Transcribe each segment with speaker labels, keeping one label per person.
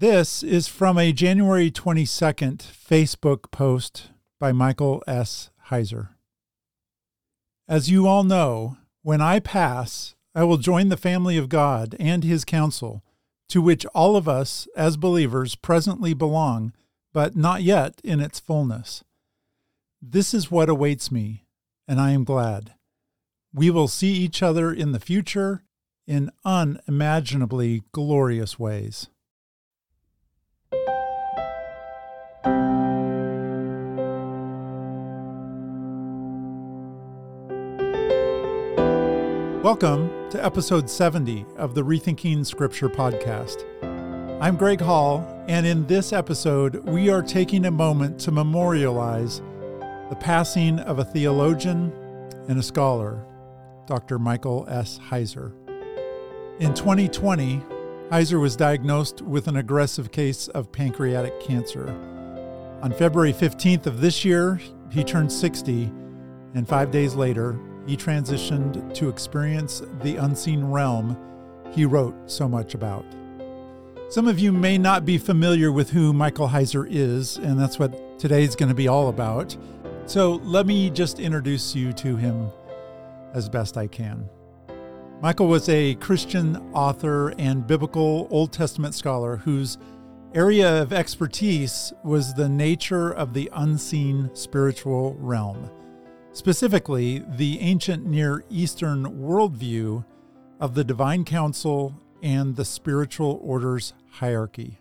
Speaker 1: This is from a January 22nd Facebook post by Michael S. Heiser. As you all know, when I pass, I will join the family of God and his council, to which all of us as believers presently belong, but not yet in its fullness. This is what awaits me, and I am glad. We will see each other in the future in unimaginably glorious ways. Welcome to episode 70 of the Rethinking Scripture podcast. I'm Greg Hall, and in this episode, we are taking a moment to memorialize the passing of a theologian and a scholar, Dr. Michael S. Heiser. In 2020, Heiser was diagnosed with an aggressive case of pancreatic cancer. On February 15th of this year, he turned 60, and five days later, he transitioned to experience the unseen realm he wrote so much about. Some of you may not be familiar with who Michael Heiser is, and that's what today's going to be all about. So let me just introduce you to him as best I can. Michael was a Christian author and biblical Old Testament scholar whose area of expertise was the nature of the unseen spiritual realm specifically the ancient Near Eastern worldview of the divine council and the spiritual order's hierarchy.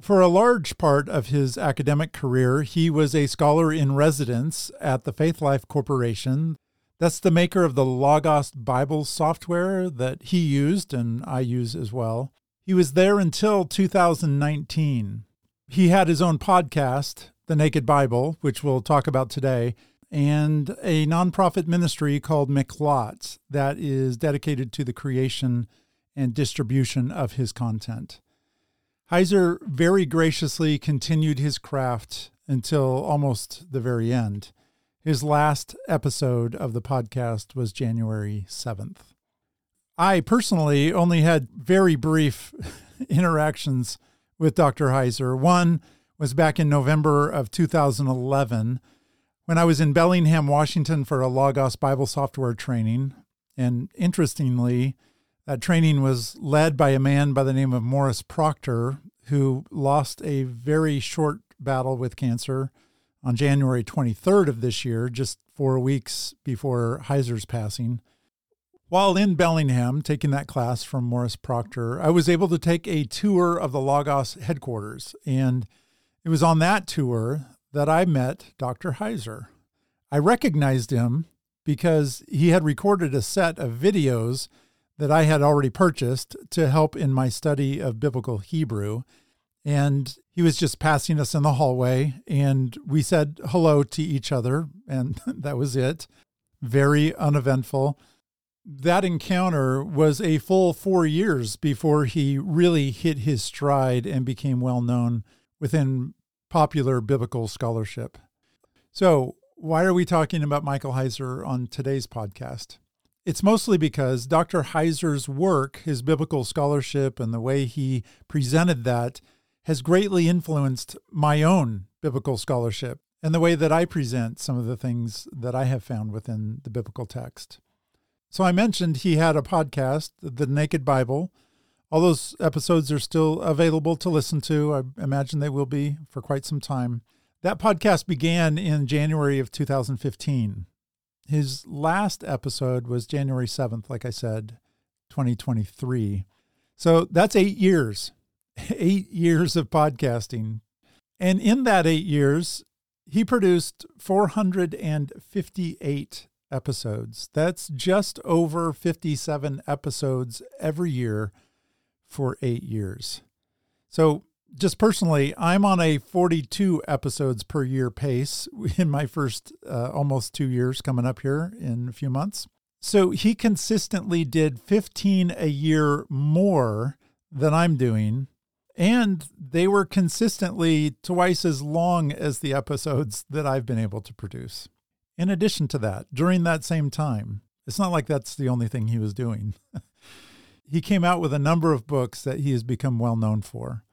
Speaker 1: For a large part of his academic career, he was a scholar in residence at the Faithlife Corporation. That's the maker of the Logos Bible software that he used and I use as well. He was there until 2019. He had his own podcast, The Naked Bible, which we'll talk about today, and a nonprofit ministry called MIQLAT that is dedicated to the creation and distribution of his content. Heiser very graciously continued his craft until almost the very end. His last episode of the podcast was January 7th. I personally only had very brief interactions with Dr. Heiser. One was back in November of 2011 when I was in Bellingham, Washington for a Logos Bible software training. And interestingly, that training was led by a man by the name of Morris Proctor, who lost a very short battle with cancer on January 23rd of this year, just four weeks before Heiser's passing. While in Bellingham taking that class from Morris Proctor, I was able to take a tour of the Logos headquarters. And it was on that tour that I met Dr. Heiser. I recognized him because he had recorded a set of videos that I had already purchased to help in my study of biblical Hebrew. And he was just passing us in the hallway, and we said hello to each other, and that was it. Very uneventful. That encounter was a full four years before he really hit his stride and became well known within popular biblical scholarship. So, why are we talking about Michael Heiser on today's podcast? It's mostly because Dr. Heiser's work, his biblical scholarship, and the way he presented that has greatly influenced my own biblical scholarship and the way that I present some of the things that I have found within the biblical text. So I mentioned he had a podcast, The Naked Bible, all those episodes are still available to listen to. I imagine they will be for quite some time. That podcast began in January of 2015. His last episode was January 7th, like I said, 2023. So that's eight years, eight years of podcasting. And in that eight years, he produced 458 episodes. That's just over 57 episodes every year for eight years. So, just personally, I'm on a 42 episodes per year pace in my first uh, almost two years coming up here in a few months. So, he consistently did 15 a year more than I'm doing. And they were consistently twice as long as the episodes that I've been able to produce. In addition to that, during that same time, it's not like that's the only thing he was doing. he came out with a number of books that he has become well known for.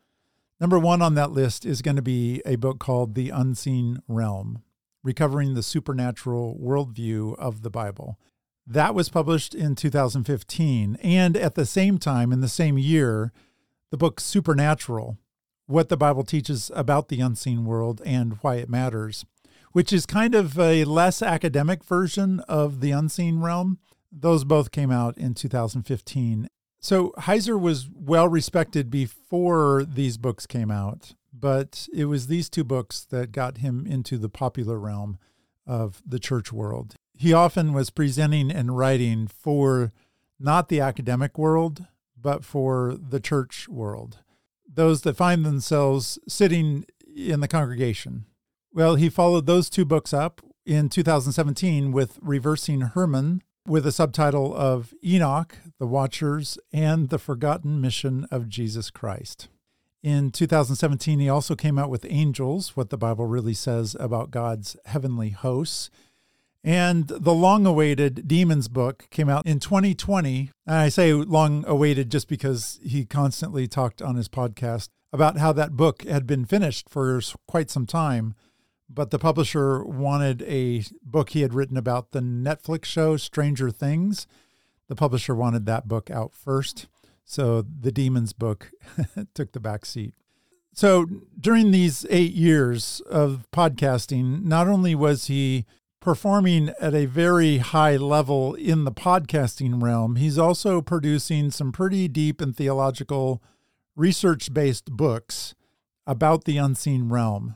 Speaker 1: Number one on that list is going to be a book called The Unseen Realm Recovering the Supernatural Worldview of the Bible. That was published in 2015. And at the same time, in the same year, the book Supernatural What the Bible Teaches About the Unseen World and Why It Matters, which is kind of a less academic version of The Unseen Realm. Those both came out in 2015. So Heiser was well respected before these books came out, but it was these two books that got him into the popular realm of the church world. He often was presenting and writing for not the academic world, but for the church world, those that find themselves sitting in the congregation. Well, he followed those two books up in 2017 with Reversing Hermon, with a subtitle of Enoch, the Watchers, and the Forgotten Mission of Jesus Christ. In 2017, he also came out with Angels, what the Bible really says about God's heavenly hosts. And the long awaited Demons book came out in 2020. And I say long awaited just because he constantly talked on his podcast about how that book had been finished for quite some time but the publisher wanted a book he had written about the Netflix show Stranger Things. The publisher wanted that book out first. So the Demons book took the back seat. So during these eight years of podcasting, not only was he performing at a very high level in the podcasting realm, he's also producing some pretty deep and theological research based books about the unseen realm.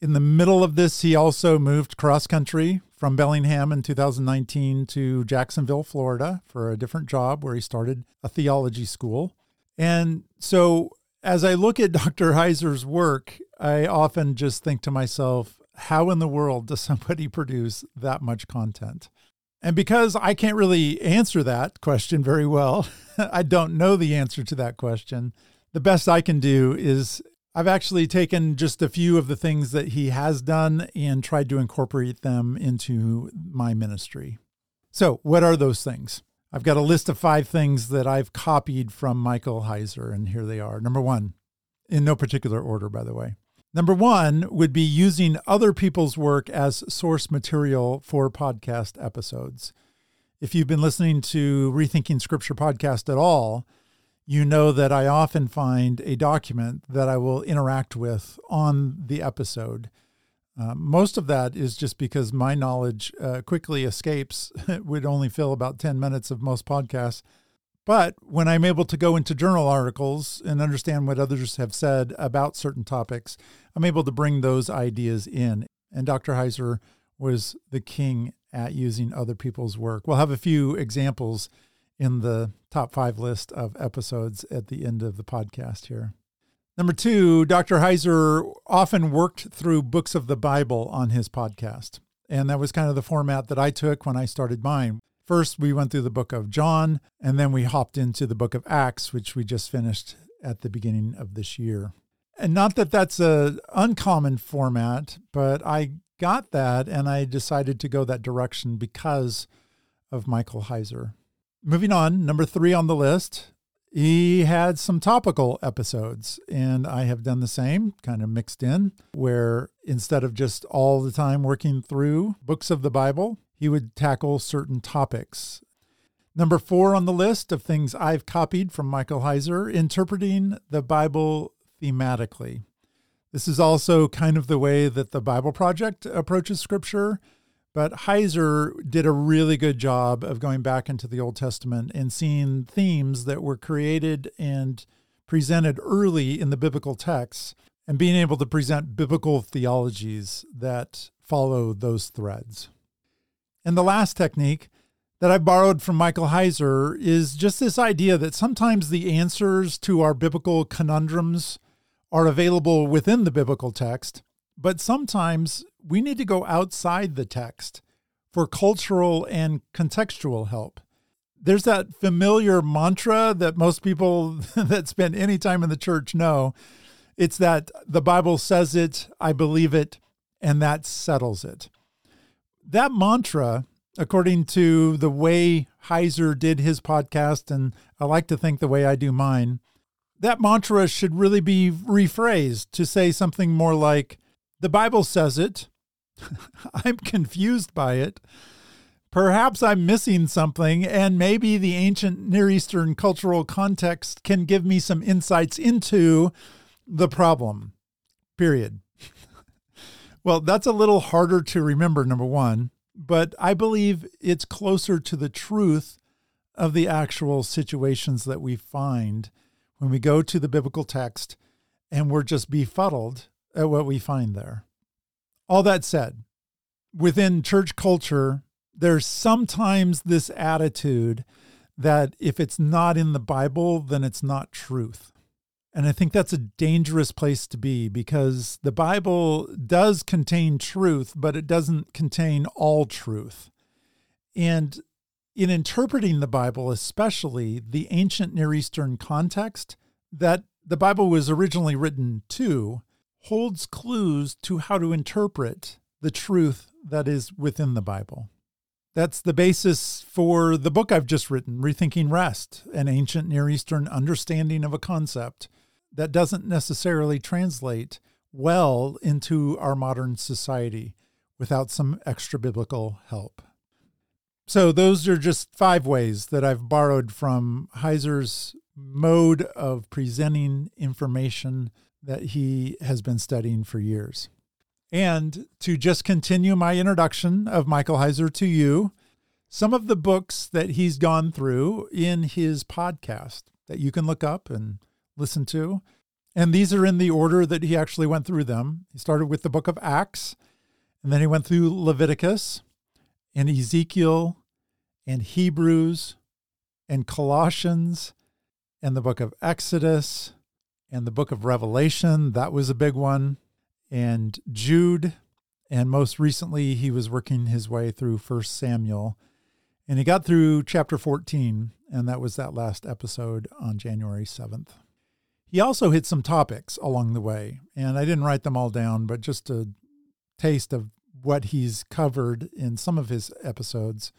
Speaker 1: In the middle of this, he also moved cross country from Bellingham in 2019 to Jacksonville, Florida for a different job where he started a theology school. And so as I look at Dr. Heiser's work, I often just think to myself, how in the world does somebody produce that much content? And because I can't really answer that question very well, I don't know the answer to that question. The best I can do is I've actually taken just a few of the things that he has done and tried to incorporate them into my ministry. So, what are those things? I've got a list of five things that I've copied from Michael Heiser, and here they are. Number one, in no particular order, by the way. Number one would be using other people's work as source material for podcast episodes. If you've been listening to Rethinking Scripture podcast at all, you know that I often find a document that I will interact with on the episode. Uh, most of that is just because my knowledge uh, quickly escapes. it would only fill about 10 minutes of most podcasts. But when I'm able to go into journal articles and understand what others have said about certain topics, I'm able to bring those ideas in. And Dr. Heiser was the king at using other people's work. We'll have a few examples in the top five list of episodes at the end of the podcast here. Number two, Dr. Heiser often worked through books of the Bible on his podcast. And that was kind of the format that I took when I started mine. First, we went through the book of John, and then we hopped into the book of Acts, which we just finished at the beginning of this year. And not that that's a uncommon format, but I got that and I decided to go that direction because of Michael Heiser. Moving on, number three on the list, he had some topical episodes, and I have done the same, kind of mixed in, where instead of just all the time working through books of the Bible, he would tackle certain topics. Number four on the list of things I've copied from Michael Heiser interpreting the Bible thematically. This is also kind of the way that the Bible Project approaches scripture. But Heiser did a really good job of going back into the Old Testament and seeing themes that were created and presented early in the biblical texts and being able to present biblical theologies that follow those threads. And the last technique that I borrowed from Michael Heiser is just this idea that sometimes the answers to our biblical conundrums are available within the biblical text, but sometimes we need to go outside the text for cultural and contextual help. There's that familiar mantra that most people that spend any time in the church know. It's that the Bible says it, I believe it, and that settles it. That mantra, according to the way Heiser did his podcast, and I like to think the way I do mine, that mantra should really be rephrased to say something more like the Bible says it. I'm confused by it. Perhaps I'm missing something, and maybe the ancient Near Eastern cultural context can give me some insights into the problem. Period. well, that's a little harder to remember, number one, but I believe it's closer to the truth of the actual situations that we find when we go to the biblical text and we're just befuddled at what we find there. All that said, within church culture, there's sometimes this attitude that if it's not in the Bible, then it's not truth. And I think that's a dangerous place to be because the Bible does contain truth, but it doesn't contain all truth. And in interpreting the Bible, especially the ancient Near Eastern context that the Bible was originally written to, holds clues to how to interpret the truth that is within the Bible. That's the basis for the book I've just written, Rethinking Rest, an ancient Near Eastern understanding of a concept that doesn't necessarily translate well into our modern society without some extra biblical help. So, those are just five ways that I've borrowed from Heiser's mode of presenting information that he has been studying for years. And to just continue my introduction of Michael Heiser to you, some of the books that he's gone through in his podcast that you can look up and listen to. And these are in the order that he actually went through them. He started with the book of Acts, and then he went through Leviticus and Ezekiel and Hebrews and Colossians and the book of Exodus and the book of Revelation. That was a big one and Jude. And most recently, he was working his way through First Samuel. And he got through chapter 14, and that was that last episode on January 7th. He also hit some topics along the way, and I didn't write them all down, but just a taste of what he's covered in some of his episodes.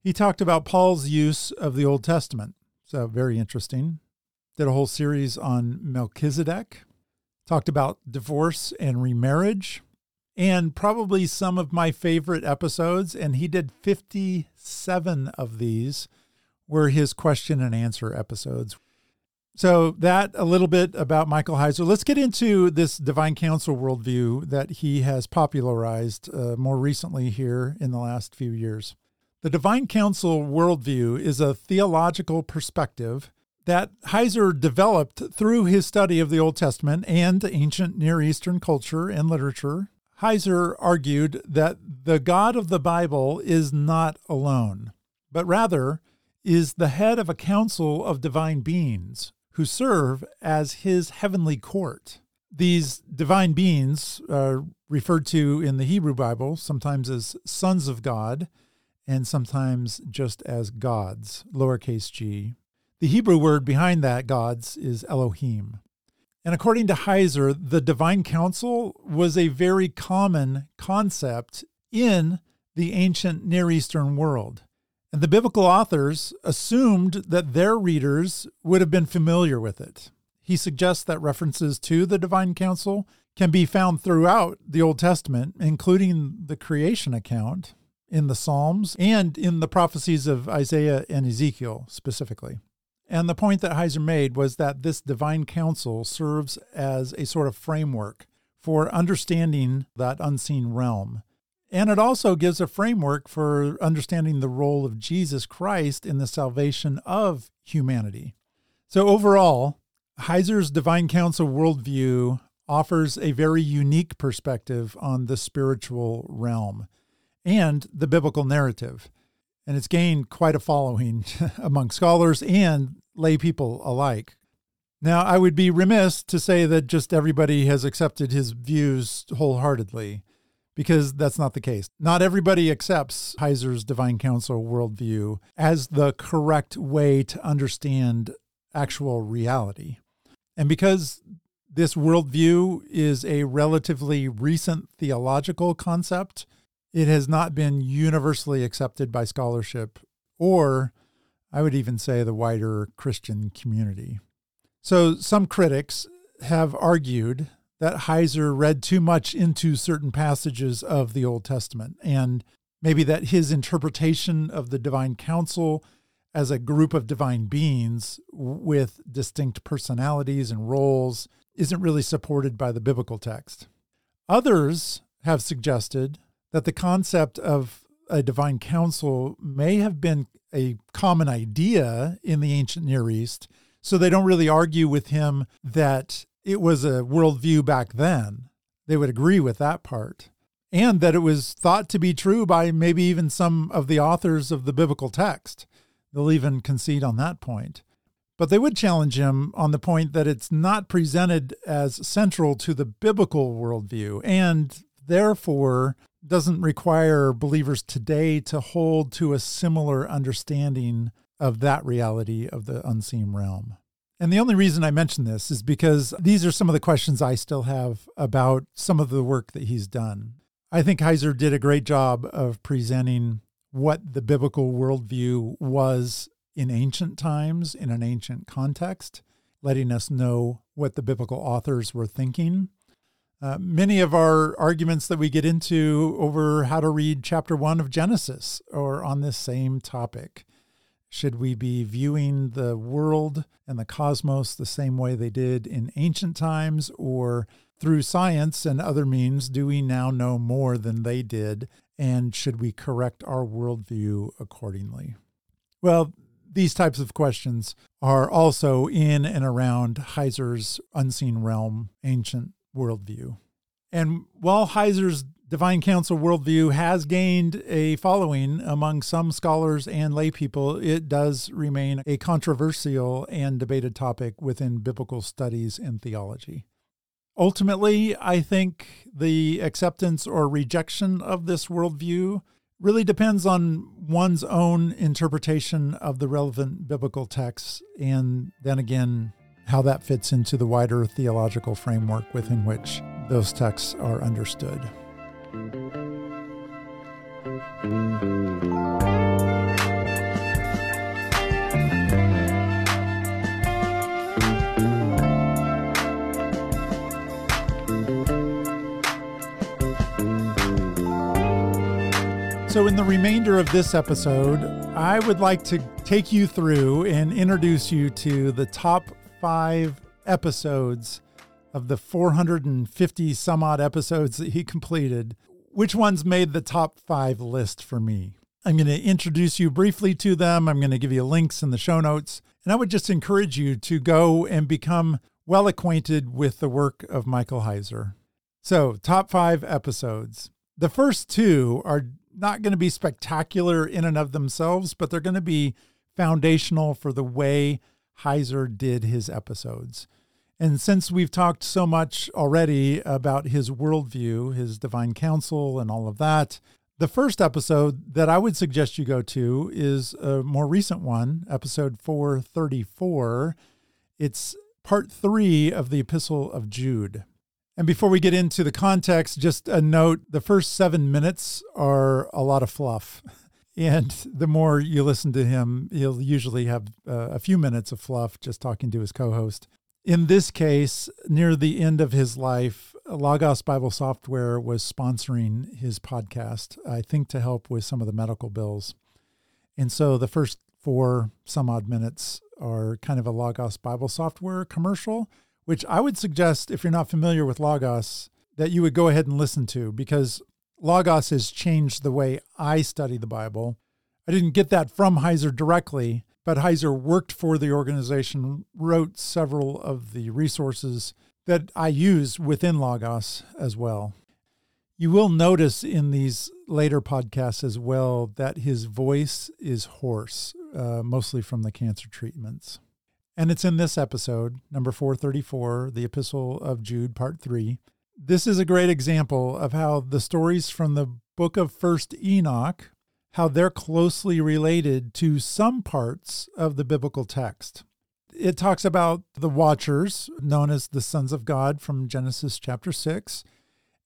Speaker 1: He talked about Paul's use of the Old Testament. So, very interesting. Did a whole series on Melchizedek, talked about divorce and remarriage, and probably some of my favorite episodes. And he did 57 of these were his question and answer episodes. So, that a little bit about Michael Heiser. Let's get into this divine council worldview that he has popularized uh, more recently here in the last few years. The divine council worldview is a theological perspective that Heiser developed through his study of the Old Testament and ancient Near Eastern culture and literature. Heiser argued that the God of the Bible is not alone, but rather is the head of a council of divine beings who serve as his heavenly court. These divine beings are referred to in the Hebrew Bible sometimes as sons of God and sometimes just as gods, lowercase g, the Hebrew word behind that gods is Elohim. And according to Heiser, the divine council was a very common concept in the ancient Near Eastern world. And the biblical authors assumed that their readers would have been familiar with it. He suggests that references to the divine council can be found throughout the Old Testament, including the creation account in the Psalms and in the prophecies of Isaiah and Ezekiel specifically. And the point that Heiser made was that this divine council serves as a sort of framework for understanding that unseen realm. And it also gives a framework for understanding the role of Jesus Christ in the salvation of humanity. So, overall, Heiser's divine council worldview offers a very unique perspective on the spiritual realm and the biblical narrative. And it's gained quite a following among scholars and lay people alike. Now, I would be remiss to say that just everybody has accepted his views wholeheartedly, because that's not the case. Not everybody accepts Heiser's Divine Council worldview as the correct way to understand actual reality. And because this worldview is a relatively recent theological concept, it has not been universally accepted by scholarship or I would even say the wider Christian community. So some critics have argued that Heiser read too much into certain passages of the Old Testament and maybe that his interpretation of the divine council as a group of divine beings with distinct personalities and roles isn't really supported by the biblical text. Others have suggested that the concept of a divine council may have been a common idea in the ancient Near East, so they don't really argue with him that it was a worldview back then. They would agree with that part. And that it was thought to be true by maybe even some of the authors of the biblical text. They'll even concede on that point. But they would challenge him on the point that it's not presented as central to the biblical worldview and therefore doesn't require believers today to hold to a similar understanding of that reality of the unseen realm. And the only reason I mention this is because these are some of the questions I still have about some of the work that he's done. I think Heiser did a great job of presenting what the biblical worldview was in ancient times in an ancient context, letting us know what the biblical authors were thinking. Uh, many of our arguments that we get into over how to read chapter one of Genesis are on this same topic. Should we be viewing the world and the cosmos the same way they did in ancient times, or through science and other means, do we now know more than they did? And should we correct our worldview accordingly? Well, these types of questions are also in and around Heiser's unseen realm, ancient worldview. And while Heiser's divine council worldview has gained a following among some scholars and laypeople, it does remain a controversial and debated topic within biblical studies and theology. Ultimately, I think the acceptance or rejection of this worldview really depends on one's own interpretation of the relevant biblical texts, and then again, how that fits into the wider theological framework within which those texts are understood. So, in the remainder of this episode, I would like to take you through and introduce you to the top five episodes of the 450 some odd episodes that he completed. Which ones made the top five list for me? I'm going to introduce you briefly to them. I'm going to give you links in the show notes. And I would just encourage you to go and become well acquainted with the work of Michael Heiser. So, top five episodes. The first two are not going to be spectacular in and of themselves, but they're going to be foundational for the way Heiser did his episodes. And since we've talked so much already about his worldview, his divine counsel, and all of that, the first episode that I would suggest you go to is a more recent one, episode 434. It's part three of the Epistle of Jude. And before we get into the context, just a note the first seven minutes are a lot of fluff. And the more you listen to him, he'll usually have uh, a few minutes of fluff just talking to his co host. In this case, near the end of his life, Logos Bible Software was sponsoring his podcast, I think to help with some of the medical bills. And so the first four some odd minutes are kind of a Logos Bible Software commercial which I would suggest, if you're not familiar with Logos, that you would go ahead and listen to because Logos has changed the way I study the Bible. I didn't get that from Heiser directly, but Heiser worked for the organization, wrote several of the resources that I use within Logos as well. You will notice in these later podcasts as well that his voice is hoarse, uh, mostly from the cancer treatments. And it's in this episode, number 434, the Epistle of Jude, part three. This is a great example of how the stories from the book of First Enoch, how they're closely related to some parts of the biblical text. It talks about the watchers, known as the sons of God from Genesis chapter 6,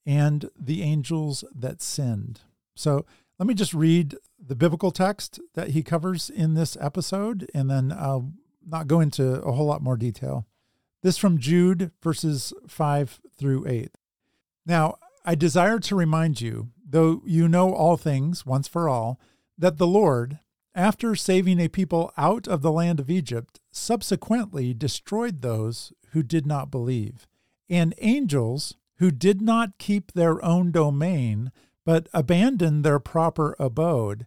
Speaker 1: and the angels that sinned. So let me just read the biblical text that he covers in this episode, and then I'll not go into a whole lot more detail. This from Jude verses 5 through 8. Now, I desire to remind you, though you know all things once for all, that the Lord, after saving a people out of the land of Egypt, subsequently destroyed those who did not believe, and angels who did not keep their own domain, but abandoned their proper abode,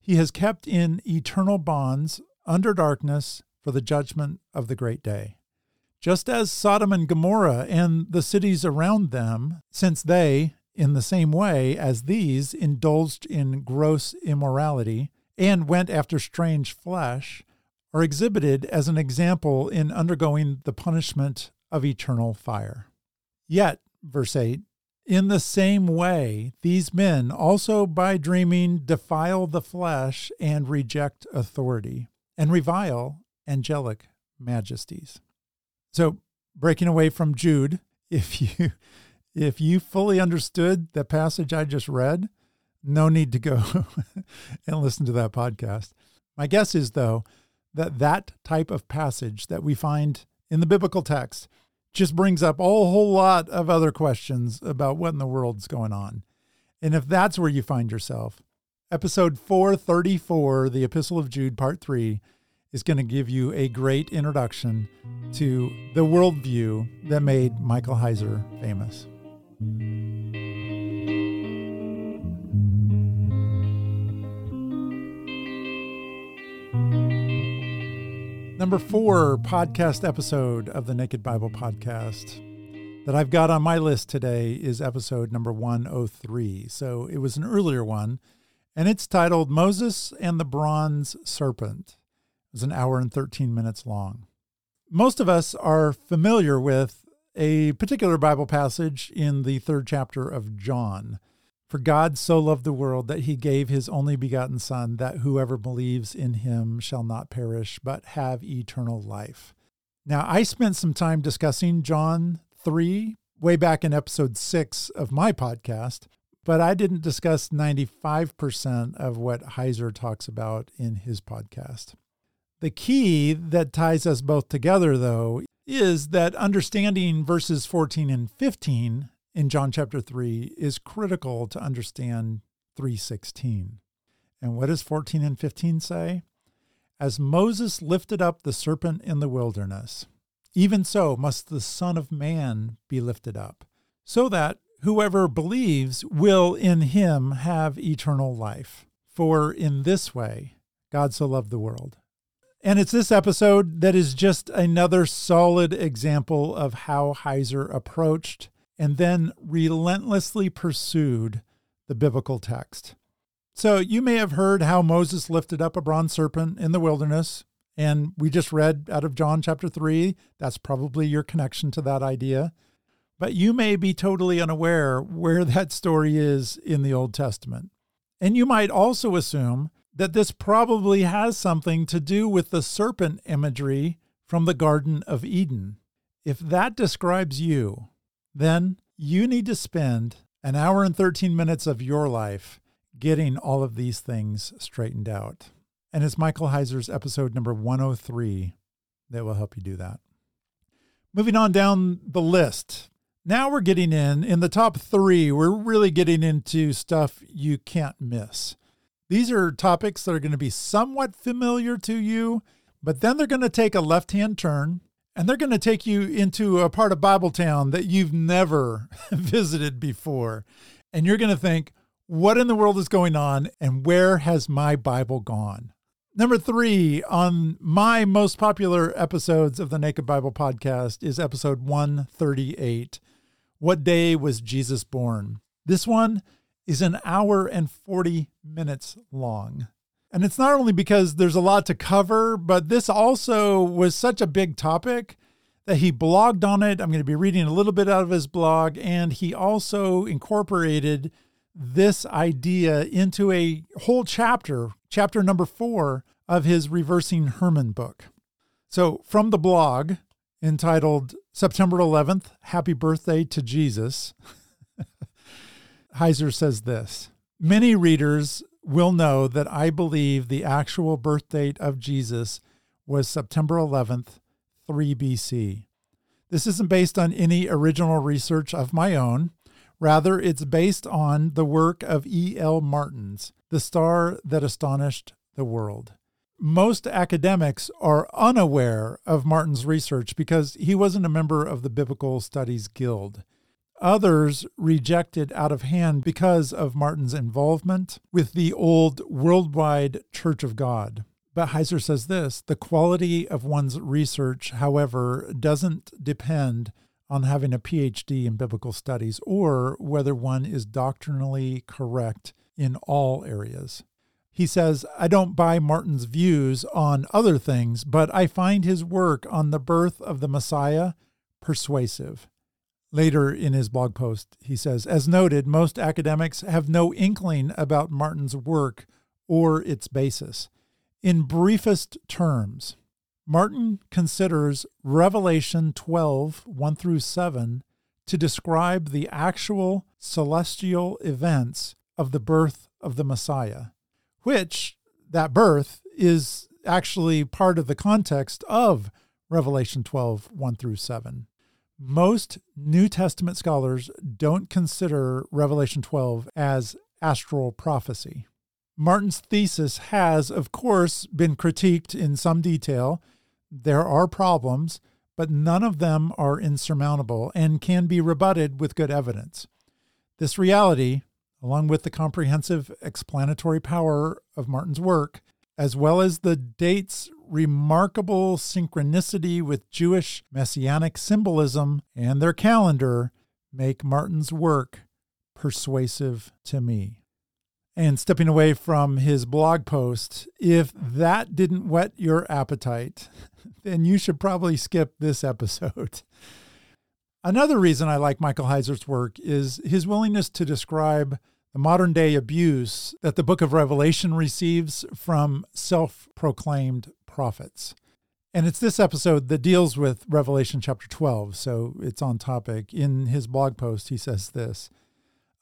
Speaker 1: he has kept in eternal bonds under darkness for the judgment of the great day. Just as Sodom and Gomorrah and the cities around them, since they, in the same way as these, indulged in gross immorality and went after strange flesh, are exhibited as an example in undergoing the punishment of eternal fire. Yet, verse 8, in the same way, these men also by dreaming defile the flesh and reject authority, and revile angelic majesties. So, breaking away from Jude, if you if you fully understood the passage I just read, no need to go and listen to that podcast. My guess is though that that type of passage that we find in the biblical text just brings up a whole lot of other questions about what in the world's going on. And if that's where you find yourself, episode 434, the Epistle of Jude, part 3, is going to give you a great introduction to the worldview that made Michael Heiser famous. Number four podcast episode of the Naked Bible Podcast that I've got on my list today is episode number 103. So it was an earlier one, and it's titled Moses and the Bronze Serpent was an hour and 13 minutes long. Most of us are familiar with a particular Bible passage in the third chapter of John. For God so loved the world that he gave his only begotten Son, that whoever believes in him shall not perish, but have eternal life. Now, I spent some time discussing John 3 way back in episode 6 of my podcast, but I didn't discuss 95% of what Heiser talks about in his podcast. The key that ties us both together, though, is that understanding verses 14 and 15 in John chapter 3 is critical to understand 316. And what does 14 and 15 say? As Moses lifted up the serpent in the wilderness, even so must the Son of Man be lifted up, so that whoever believes will in him have eternal life. For in this way God so loved the world and it's this episode that is just another solid example of how Heiser approached and then relentlessly pursued the biblical text. So you may have heard how Moses lifted up a bronze serpent in the wilderness, and we just read out of John chapter 3. That's probably your connection to that idea. But you may be totally unaware where that story is in the Old Testament. And you might also assume that this probably has something to do with the serpent imagery from the Garden of Eden. If that describes you, then you need to spend an hour and 13 minutes of your life getting all of these things straightened out. And it's Michael Heiser's episode number 103 that will help you do that. Moving on down the list. Now we're getting in, in the top three, we're really getting into stuff you can't miss. These are topics that are going to be somewhat familiar to you, but then they're going to take a left hand turn and they're going to take you into a part of Bibletown that you've never visited before. And you're going to think, what in the world is going on and where has my Bible gone? Number three on my most popular episodes of the Naked Bible podcast is episode 138 What Day Was Jesus Born? This one is an hour and 40 minutes long. And it's not only because there's a lot to cover, but this also was such a big topic that he blogged on it. I'm going to be reading a little bit out of his blog. And he also incorporated this idea into a whole chapter, chapter number four of his Reversing Hermon book. So, from the blog entitled September 11th, Happy Birthday to Jesus. Heiser says this Many readers will know that I believe the actual birth date of Jesus was September 11th, 3 BC. This isn't based on any original research of my own. Rather, it's based on the work of E.L. Martin's, the star that astonished the world. Most academics are unaware of Martin's research because he wasn't a member of the Biblical Studies Guild. Others rejected out of hand because of Martin's involvement with the old worldwide Church of God. But Heiser says this the quality of one's research, however, doesn't depend on having a PhD in biblical studies or whether one is doctrinally correct in all areas. He says, I don't buy Martin's views on other things, but I find his work on the birth of the Messiah persuasive. Later in his blog post, he says, As noted, most academics have no inkling about Martin's work or its basis. In briefest terms, Martin considers Revelation 12, 1 through 7, to describe the actual celestial events of the birth of the Messiah, which that birth is actually part of the context of Revelation 12, 1 through 7. Most New Testament scholars don't consider Revelation 12 as astral prophecy. Martin's thesis has, of course, been critiqued in some detail. There are problems, but none of them are insurmountable and can be rebutted with good evidence. This reality, along with the comprehensive explanatory power of Martin's work, as well as the date's remarkable synchronicity with Jewish messianic symbolism and their calendar, make Martin's work persuasive to me. And stepping away from his blog post, if that didn't whet your appetite, then you should probably skip this episode. Another reason I like Michael Heiser's work is his willingness to describe the modern day abuse that the book of Revelation receives from self proclaimed prophets. And it's this episode that deals with Revelation chapter 12, so it's on topic. In his blog post, he says this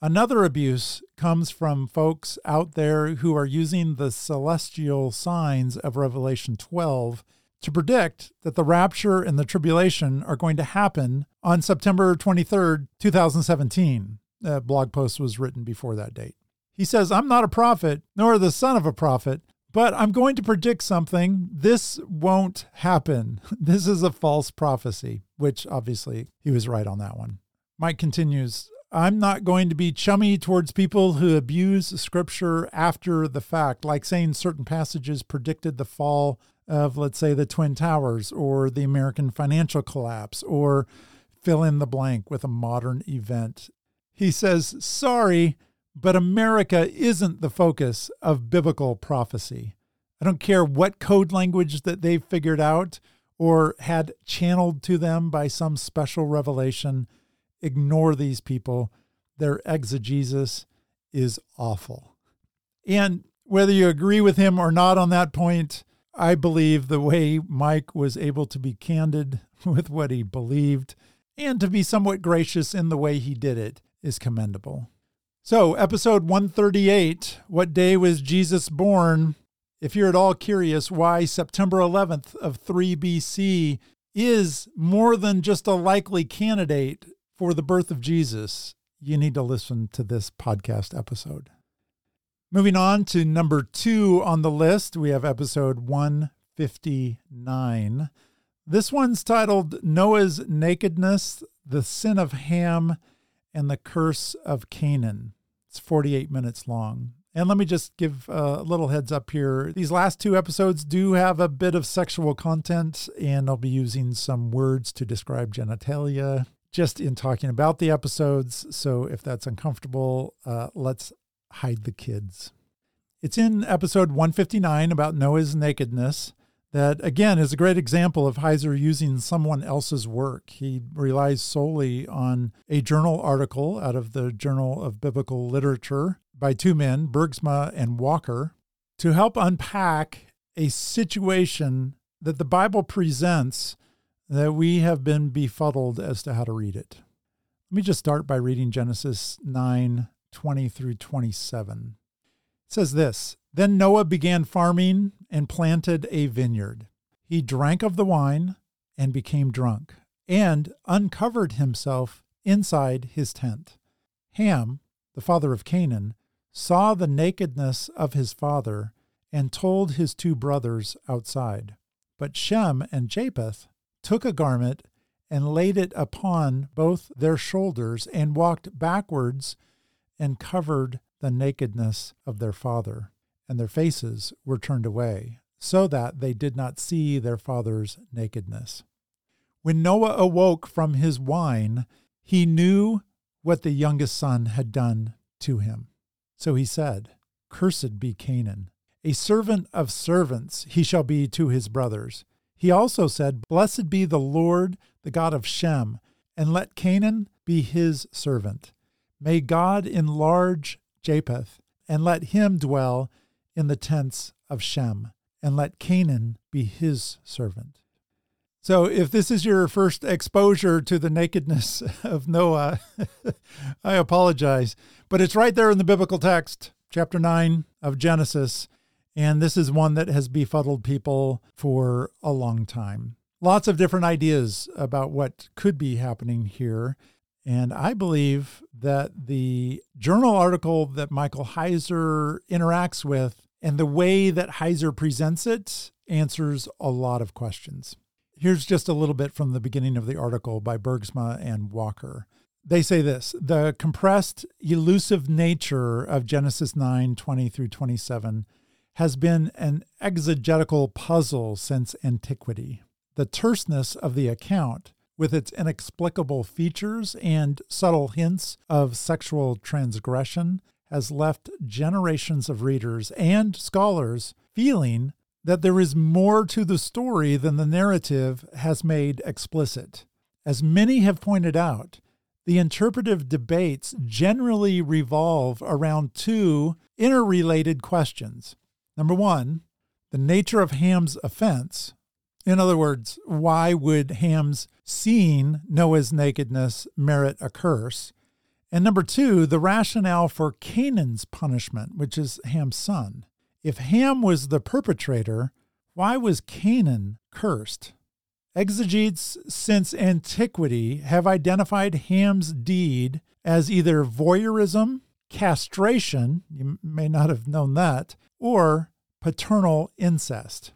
Speaker 1: Another abuse comes from folks out there who are using the celestial signs of Revelation 12 to predict that the rapture and the tribulation are going to happen on September 23rd, 2017. The blog post was written before that date. He says, I'm not a prophet, nor the son of a prophet, but I'm going to predict something. This won't happen. This is a false prophecy, which obviously he was right on that one. Mike continues, I'm not going to be chummy towards people who abuse scripture after the fact, like saying certain passages predicted the fall of, let's say, the Twin Towers or the American financial collapse or fill in the blank with a modern event he says, Sorry, but America isn't the focus of biblical prophecy. I don't care what code language that they've figured out or had channeled to them by some special revelation. Ignore these people. Their exegesis is awful. And whether you agree with him or not on that point, I believe the way Mike was able to be candid with what he believed and to be somewhat gracious in the way he did it is commendable. So, episode 138 What day was Jesus born? If you're at all curious why September 11th of 3 BC is more than just a likely candidate for the birth of Jesus, you need to listen to this podcast episode. Moving on to number two on the list, we have episode 159. This one's titled Noah's Nakedness, the Sin of Ham, and the Curse of Canaan. It's 48 minutes long. And let me just give a little heads up here. These last two episodes do have a bit of sexual content, and I'll be using some words to describe genitalia just in talking about the episodes. So if that's uncomfortable, uh, let's hide the kids. It's in episode 159 about Noah's nakedness that again is a great example of Heiser using someone else's work. He relies solely on a journal article out of the Journal of Biblical Literature by two men, Bergsma and Walker, to help unpack a situation that the Bible presents that we have been befuddled as to how to read it. Let me just start by reading Genesis 9 20 through 27. It says this Then Noah began farming and planted a vineyard. He drank of the wine and became drunk, and uncovered himself inside his tent. Ham, the father of Canaan, saw the nakedness of his father and told his two brothers outside. But Shem and Japheth took a garment and laid it upon both their shoulders and walked backwards and covered the nakedness of their father. And their faces were turned away, so that they did not see their father's nakedness. When Noah awoke from his wine, he knew what the youngest son had done to him. So he said, Cursed be Canaan. A servant of servants he shall be to his brothers. He also said, Blessed be the Lord, the God of Shem, and let Canaan be his servant. May God enlarge Japheth, and let him dwell in the tents of Shem, and let Canaan be his servant. So, if this is your first exposure to the nakedness of Noah, I apologize. But it's right there in the biblical text, chapter 9 of Genesis. And this is one that has befuddled people for a long time. Lots of different ideas about what could be happening here. And I believe that the journal article that Michael Heiser interacts with and the way that Heiser presents it answers a lot of questions. Here's just a little bit from the beginning of the article by Bergsma and Walker. They say this the compressed, elusive nature of Genesis 9 20 through 27 has been an exegetical puzzle since antiquity. The terseness of the account, with its inexplicable features and subtle hints of sexual transgression, has left generations of readers and scholars feeling that there is more to the story than the narrative has made explicit. As many have pointed out, the interpretive debates generally revolve around two interrelated questions. Number one, the nature of Ham's offense. In other words, why would Ham's seeing Noah's nakedness merit a curse? And number two, the rationale for Canaan's punishment, which is Ham's son. If Ham was the perpetrator, why was Canaan cursed? Exegetes since antiquity have identified Ham's deed as either voyeurism, castration, you may not have known that, or paternal incest.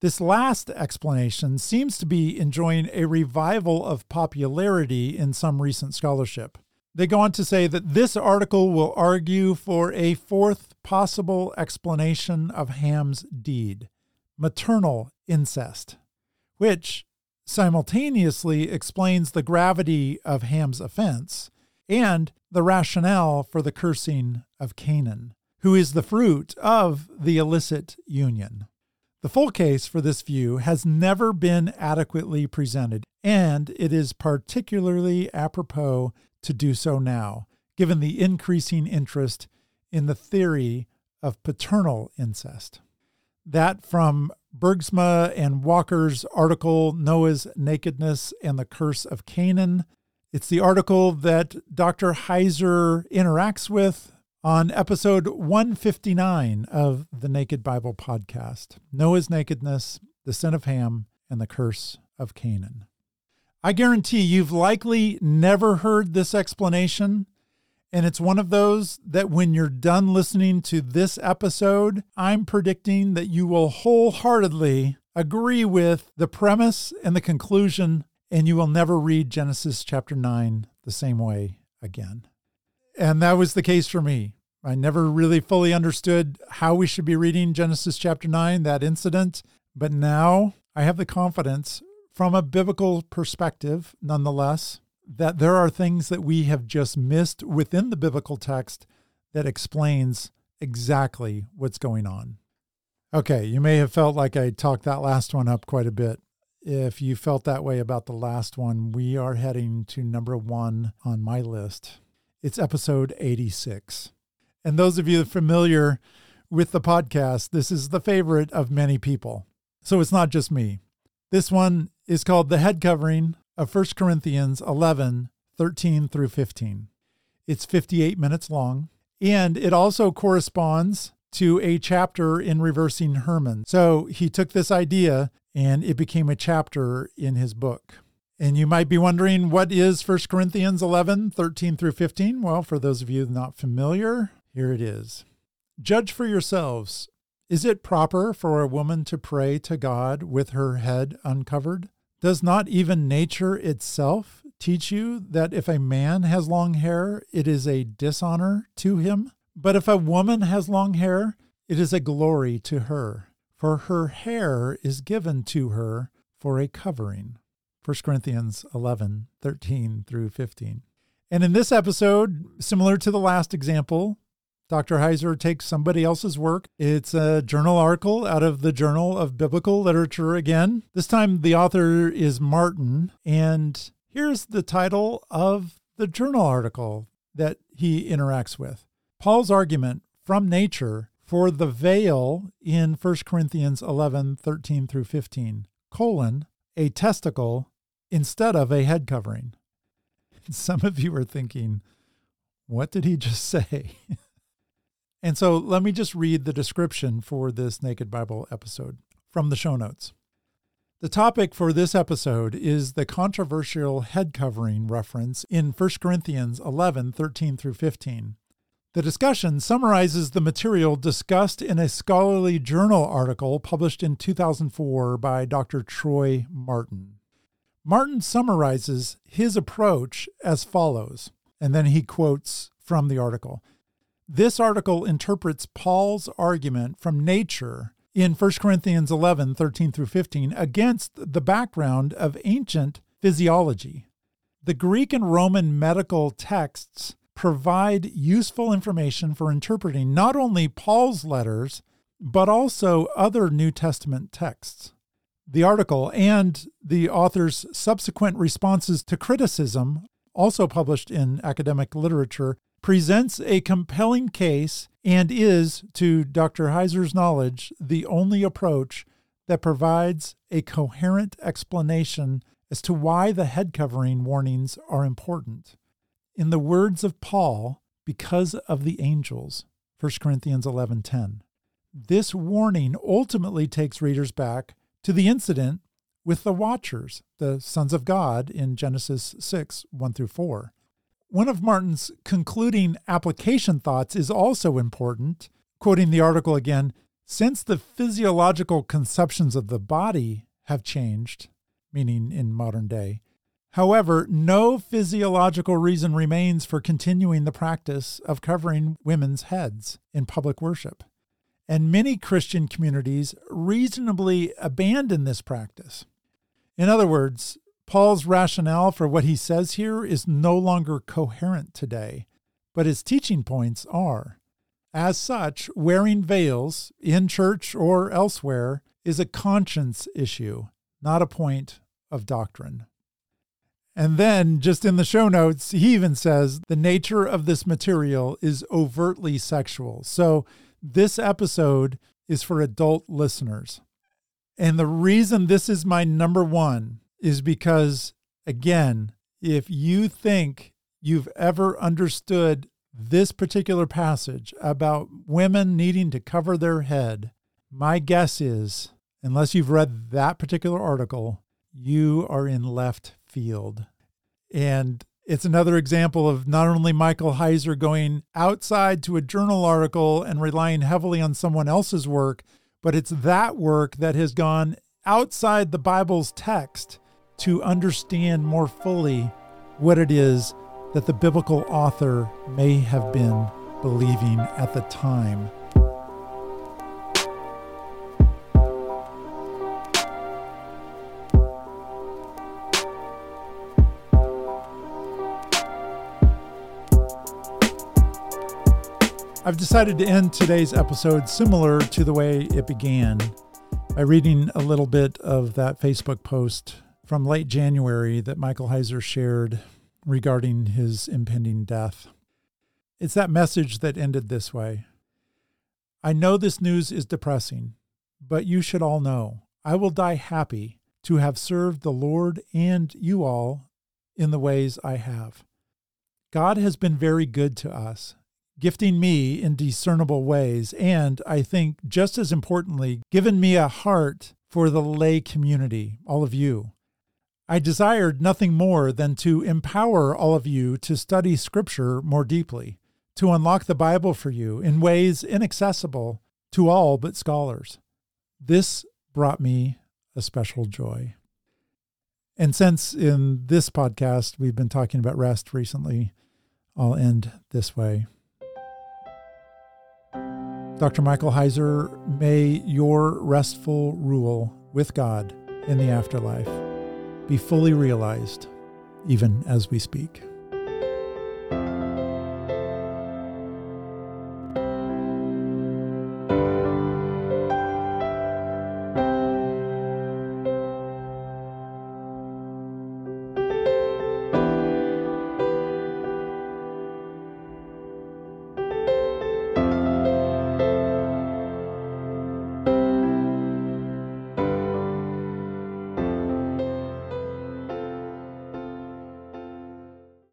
Speaker 1: This last explanation seems to be enjoying a revival of popularity in some recent scholarship. They go on to say that this article will argue for a fourth possible explanation of Ham's deed maternal incest, which simultaneously explains the gravity of Ham's offense and the rationale for the cursing of Canaan, who is the fruit of the illicit union. The full case for this view has never been adequately presented, and it is particularly apropos to do so now, given the increasing interest in the theory of paternal incest. That from Bergsma and Walker's article, Noah's Nakedness and the Curse of Canaan. It's the article that Dr. Heiser interacts with on episode 159 of the Naked Bible podcast Noah's Nakedness, the Sin of Ham, and the Curse of Canaan. I guarantee you've likely never heard this explanation. And it's one of those that when you're done listening to this episode, I'm predicting that you will wholeheartedly agree with the premise and the conclusion, and you will never read Genesis chapter 9 the same way again. And that was the case for me. I never really fully understood how we should be reading Genesis chapter 9, that incident. But now I have the confidence from a biblical perspective, nonetheless, that there are things that we have just missed within the biblical text that explains exactly what's going on. Okay, you may have felt like I talked that last one up quite a bit. If you felt that way about the last one, we are heading to number one on my list. It's episode 86. And those of you familiar with the podcast, this is the favorite of many people. So it's not just me. This one is called The Head Covering of 1 Corinthians 11 13 through 15. It's 58 minutes long, and it also corresponds to a chapter in Reversing Hermon. So he took this idea and it became a chapter in his book. And you might be wondering, what is 1 Corinthians 11, 13 through 15? Well, for those of you not familiar, here it is. Judge for yourselves. Is it proper for a woman to pray to God with her head uncovered? Does not even nature itself teach you that if a man has long hair, it is a dishonor to him? But if a woman has long hair, it is a glory to her, for her hair is given to her for a covering. 1 Corinthians 11, 13 through 15. And in this episode, similar to the last example, Dr. Heiser takes somebody else's work. It's a journal article out of the Journal of Biblical Literature again. This time the author is Martin. And here's the title of the journal article that he interacts with Paul's argument from nature for the veil in 1 Corinthians 11, 13 through 15, colon, a testicle instead of a head covering. Some of you are thinking, what did he just say? and so let me just read the description for this Naked Bible episode from the show notes. The topic for this episode is the controversial head covering reference in 1 Corinthians 11 13 through 15. The discussion summarizes the material discussed in a scholarly journal article published in 2004 by Dr. Troy Martin. Martin summarizes his approach as follows, and then he quotes from the article. This article interprets Paul's argument from nature in 1 Corinthians 11 13 through 15 against the background of ancient physiology. The Greek and Roman medical texts provide useful information for interpreting not only Paul's letters, but also other New Testament texts. The article and the author's subsequent responses to criticism, also published in academic literature, presents a compelling case and is, to Dr. Heiser's knowledge, the only approach that provides a coherent explanation as to why the head covering warnings are important. In the words of Paul, because of the angels, 1 Corinthians 11:10. This warning ultimately takes readers back to the incident with the Watchers, the sons of God, in Genesis 6 1 through 4. One of Martin's concluding application thoughts is also important, quoting the article again since the physiological conceptions of the body have changed, meaning in modern day. However, no physiological reason remains for continuing the practice of covering women's heads in public worship and many Christian communities reasonably abandon this practice. In other words, Paul's rationale for what he says here is no longer coherent today, but his teaching points are. As such, wearing veils in church or elsewhere is a conscience issue, not a point of doctrine. And then, just in the show notes, he even says the nature of this material is overtly sexual. So, this episode is for adult listeners. And the reason this is my number one is because, again, if you think you've ever understood this particular passage about women needing to cover their head, my guess is, unless you've read that particular article, you are in left field. And it's another example of not only Michael Heiser going outside to a journal article and relying heavily on someone else's work, but it's that work that has gone outside the Bible's text to understand more fully what it is that the biblical author may have been believing at the time. I've decided to end today's episode similar to the way it began by reading a little bit of that Facebook post from late January that Michael Heiser shared regarding his impending death. It's that message that ended this way I know this news is depressing, but you should all know I will die happy to have served the Lord and you all in the ways I have. God has been very good to us gifting me in discernible ways, and I think just as importantly, given me a heart for the lay community, all of you. I desired nothing more than to empower all of you to study Scripture more deeply, to unlock the Bible for you in ways inaccessible to all but scholars. This brought me a special joy. And since in this podcast we've been talking about rest recently, I'll end this way. Dr. Michael Heiser, may your restful rule with God in the afterlife be fully realized even as we speak.